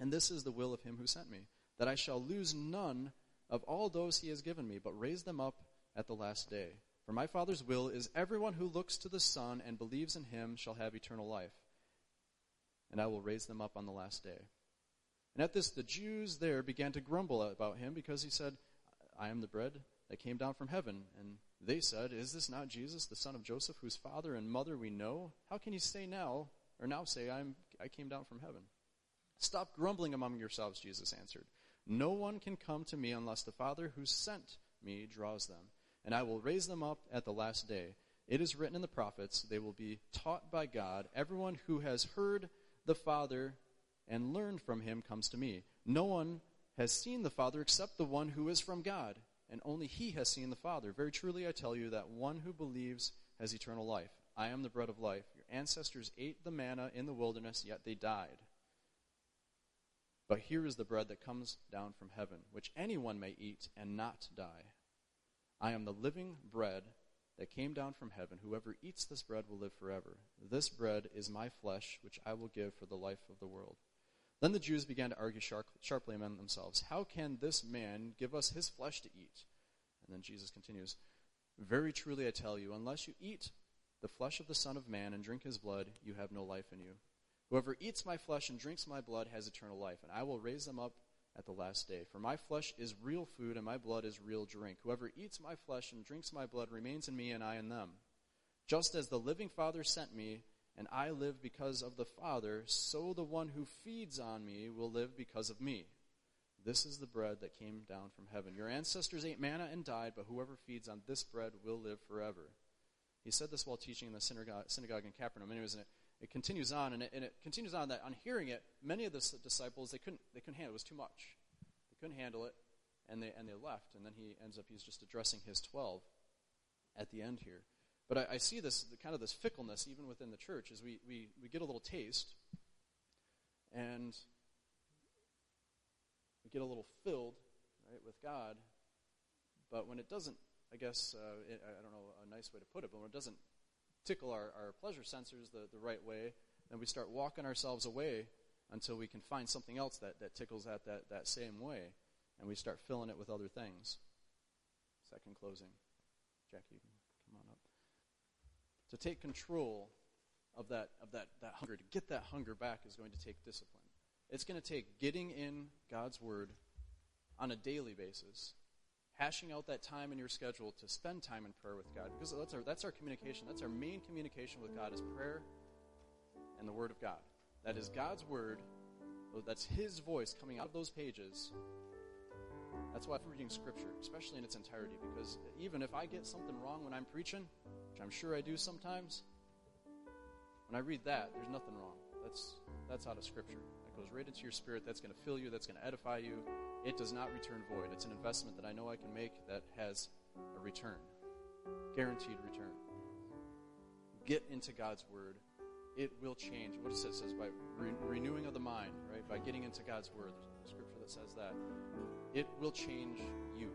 And this is the will of him who sent me, that I shall lose none of all those he has given me, but raise them up at the last day. For my Father's will is everyone who looks to the Son and believes in him shall have eternal life, and I will raise them up on the last day. And at this, the Jews there began to grumble about him because he said, I am the bread that came down from heaven. And they said, Is this not Jesus, the son of Joseph, whose father and mother we know? How can he say now, or now say, I'm, I came down from heaven? Stop grumbling among yourselves, Jesus answered. No one can come to me unless the Father who sent me draws them and I will raise them up at the last day. It is written in the prophets, they will be taught by God. Everyone who has heard the Father and learned from him comes to me. No one has seen the Father except the one who is from God, and only he has seen the Father. Very truly I tell you that one who believes has eternal life. I am the bread of life. Your ancestors ate the manna in the wilderness, yet they died. But here is the bread that comes down from heaven, which anyone may eat and not die. I am the living bread that came down from heaven. Whoever eats this bread will live forever. This bread is my flesh, which I will give for the life of the world. Then the Jews began to argue sharp, sharply among themselves How can this man give us his flesh to eat? And then Jesus continues Very truly I tell you, unless you eat the flesh of the Son of Man and drink his blood, you have no life in you. Whoever eats my flesh and drinks my blood has eternal life, and I will raise them up at the last day. For my flesh is real food, and my blood is real drink. Whoever eats my flesh and drinks my blood remains in me, and I in them. Just as the living Father sent me, and I live because of the Father, so the one who feeds on me will live because of me. This is the bread that came down from heaven. Your ancestors ate manna and died, but whoever feeds on this bread will live forever. He said this while teaching in the synagogue, synagogue in Capernaum. And it was it continues on, and it, and it continues on that on hearing it, many of the disciples they couldn't they couldn't handle it. It was too much. They couldn't handle it, and they and they left. And then he ends up he's just addressing his twelve at the end here. But I, I see this kind of this fickleness even within the church as we, we, we get a little taste, and we get a little filled right with God. But when it doesn't, I guess uh, it, I don't know a nice way to put it, but when it doesn't tickle our, our pleasure sensors the, the right way, then we start walking ourselves away until we can find something else that, that tickles that, that, that same way. And we start filling it with other things. Second closing. Jackie, come on up. To take control of that, of that, that hunger, to get that hunger back, is going to take discipline. It's going to take getting in God's Word on a daily basis hashing out that time in your schedule to spend time in prayer with God. Because that's our, that's our communication. That's our main communication with God is prayer and the Word of God. That is God's Word. That's His voice coming out of those pages. That's why I'm reading Scripture, especially in its entirety, because even if I get something wrong when I'm preaching, which I'm sure I do sometimes, when I read that, there's nothing wrong. That's that's out of Scripture That goes right into your spirit. That's going to fill you. That's going to edify you. It does not return void. It's an investment that I know I can make that has a return, guaranteed return. get into God's Word, it will change. What it says, says by re- renewing of the mind, right? By getting into God's Word. There's a scripture that says that. It will change you.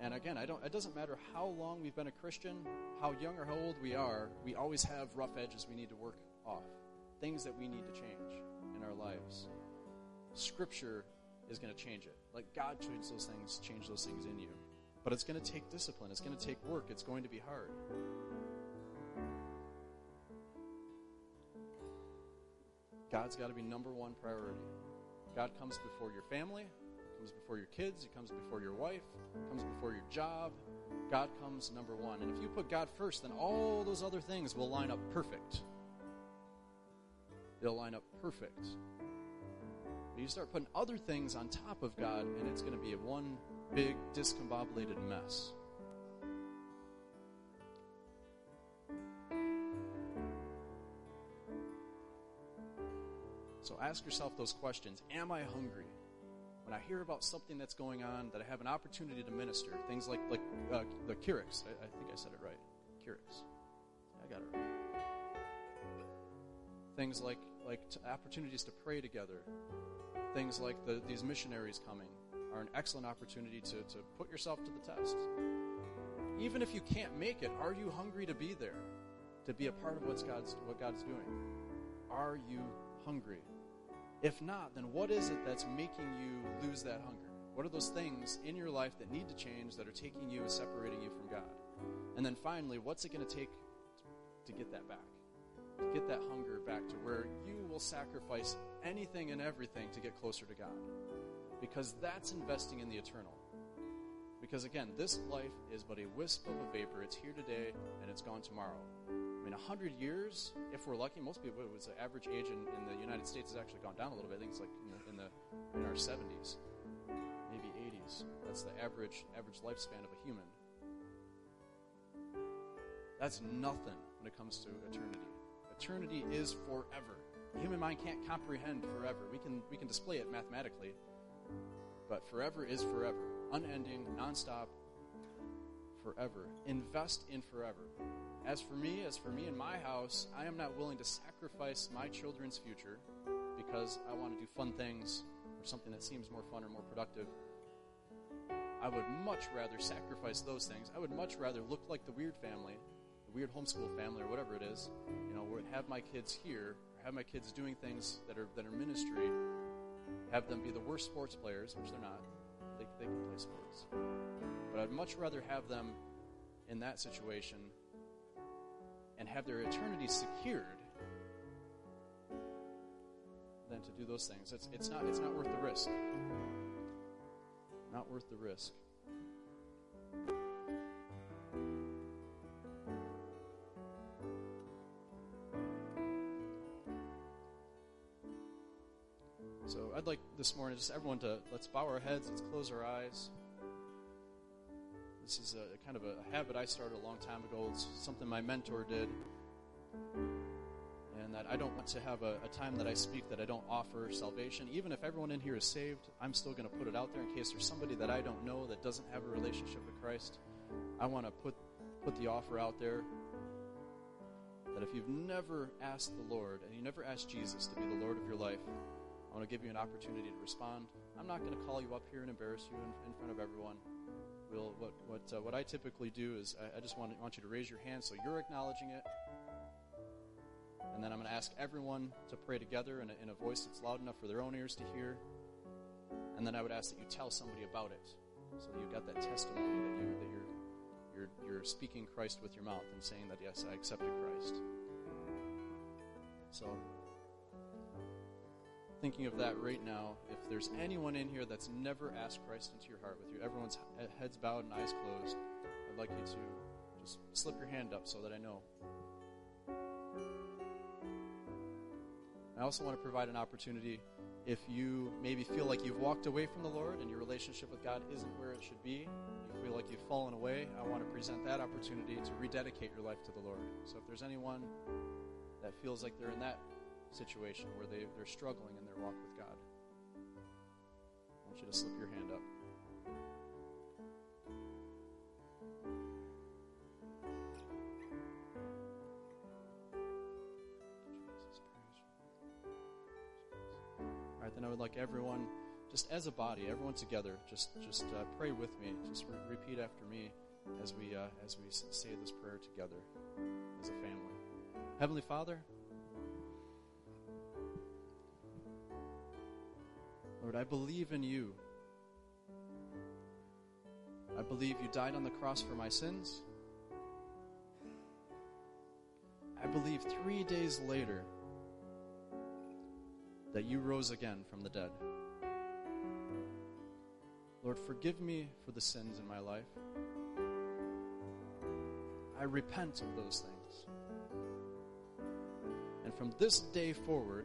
And again, I don't. It doesn't matter how long we've been a Christian, how young or how old we are. We always have rough edges we need to work off, things that we need to change in our lives. Scripture is going to change it. Let God change those things, change those things in you. But it's going to take discipline. It's going to take work. It's going to be hard. God's got to be number one priority. God comes before your family, comes before your kids, he comes before your wife, comes before your job. God comes number one. And if you put God first, then all those other things will line up perfect. They'll line up perfect. But you start putting other things on top of God, and it's going to be one big discombobulated mess. So ask yourself those questions. Am I hungry? When I hear about something that's going on that I have an opportunity to minister, things like like uh, the Curix, I, I, think I said it right. Curix, I got it right. Things like like opportunities to pray together, things like the, these missionaries coming are an excellent opportunity to, to put yourself to the test. Even if you can't make it, are you hungry to be there? To be a part of what's God's, what God's doing? Are you hungry? If not, then what is it that's making you lose that hunger? What are those things in your life that need to change that are taking you and separating you from God? And then finally, what's it going to take to get that back? To get that hunger back to where you will sacrifice anything and everything to get closer to God. Because that's investing in the eternal. Because again, this life is but a wisp of a vapor. It's here today and it's gone tomorrow. I mean, 100 years, if we're lucky, most people, it was the average age in, in the United States has actually gone down a little bit. I think it's like in the, in, the, in our 70s, maybe 80s. That's the average, average lifespan of a human. That's nothing when it comes to eternity. Eternity is forever. The human mind can't comprehend forever. We can, we can display it mathematically, but forever is forever. Unending, nonstop, forever. Invest in forever. As for me, as for me and my house, I am not willing to sacrifice my children's future because I want to do fun things or something that seems more fun or more productive. I would much rather sacrifice those things. I would much rather look like the weird family, weird homeschool family, or whatever it is. You know, have my kids here, have my kids doing things that are that are ministry. Have them be the worst sports players, which they're not. They, they can play sports. But I'd much rather have them in that situation and have their eternity secured than to do those things. It's, it's, not, it's not worth the risk. Not worth the risk. I'd like this morning just everyone to let's bow our heads, let's close our eyes. This is a kind of a habit I started a long time ago. It's something my mentor did. And that I don't want to have a, a time that I speak that I don't offer salvation. Even if everyone in here is saved, I'm still going to put it out there in case there's somebody that I don't know that doesn't have a relationship with Christ. I want to put, put the offer out there that if you've never asked the Lord and you never asked Jesus to be the Lord of your life, I want to give you an opportunity to respond. I'm not going to call you up here and embarrass you in, in front of everyone we'll, what, what, uh, what I typically do is I, I just want, want you to raise your hand so you're acknowledging it. And then I'm going to ask everyone to pray together in a, in a voice that's loud enough for their own ears to hear. And then I would ask that you tell somebody about it, so that you've got that testimony that you that you're you're you're speaking Christ with your mouth and saying that yes, I accepted Christ. So thinking of that right now. If there's anyone in here that's never asked Christ into your heart with you, everyone's heads bowed and eyes closed, I'd like you to just slip your hand up so that I know. I also want to provide an opportunity if you maybe feel like you've walked away from the Lord and your relationship with God isn't where it should be, you feel like you've fallen away, I want to present that opportunity to rededicate your life to the Lord. So if there's anyone that feels like they're in that situation where they, they're struggling in their walk with God. I want you to slip your hand up. All right, then I would like everyone, just as a body, everyone together, just just uh, pray with me. Just re- repeat after me as we uh, as we say this prayer together as a family. Heavenly Father. Lord, I believe in you. I believe you died on the cross for my sins. I believe three days later that you rose again from the dead. Lord, forgive me for the sins in my life. I repent of those things. And from this day forward,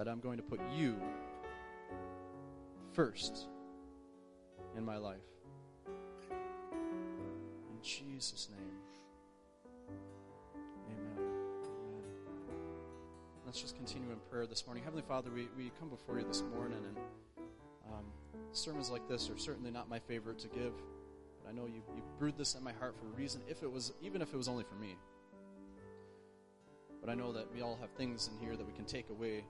that I'm going to put you first in my life. In Jesus' name. Amen. Amen. Let's just continue in prayer this morning. Heavenly Father, we, we come before you this morning, and um, sermons like this are certainly not my favorite to give. But I know you, you brewed this in my heart for a reason, if it was, even if it was only for me. But I know that we all have things in here that we can take away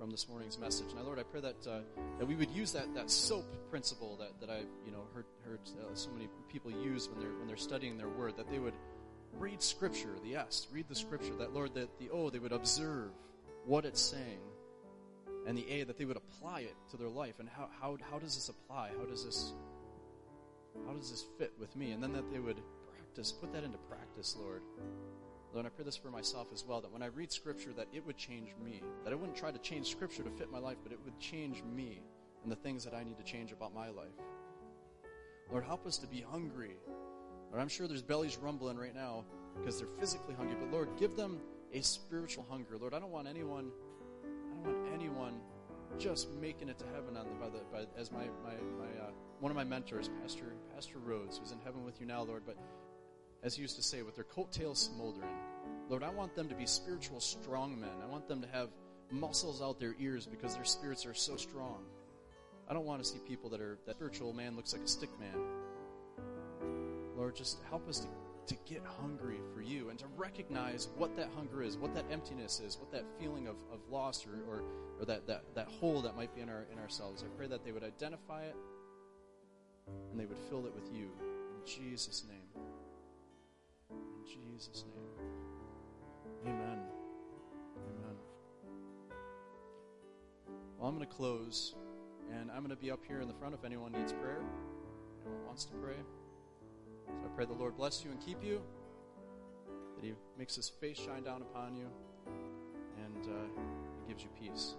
from this morning's message. And Lord, I pray that uh, that we would use that, that soap principle that, that I've you know heard heard uh, so many people use when they're when they're studying their word. That they would read Scripture, the S, read the Scripture. That Lord, that the O, they would observe what it's saying, and the A, that they would apply it to their life. And how how how does this apply? How does this how does this fit with me? And then that they would practice, put that into practice, Lord. Lord, I pray this for myself as well, that when I read Scripture, that it would change me. That I wouldn't try to change Scripture to fit my life, but it would change me and the things that I need to change about my life. Lord, help us to be hungry. Lord, I'm sure there's bellies rumbling right now because they're physically hungry, but Lord, give them a spiritual hunger. Lord, I don't want anyone, I don't want anyone just making it to heaven on the, by the, by, as my, my, my uh, one of my mentors, Pastor Pastor Rhodes, who's in heaven with you now, Lord, but as he used to say, with their coattails smoldering. Lord, I want them to be spiritual strong men. I want them to have muscles out their ears because their spirits are so strong. I don't want to see people that are that spiritual man looks like a stick man. Lord, just help us to, to get hungry for you and to recognize what that hunger is, what that emptiness is, what that feeling of, of loss or, or, or that, that, that hole that might be in our in ourselves. I pray that they would identify it and they would fill it with you. In Jesus' name. Jesus' name. Amen. Amen. Well, I'm going to close, and I'm going to be up here in the front if anyone needs prayer, anyone wants to pray. So I pray the Lord bless you and keep you, that He makes His face shine down upon you, and uh, He gives you peace.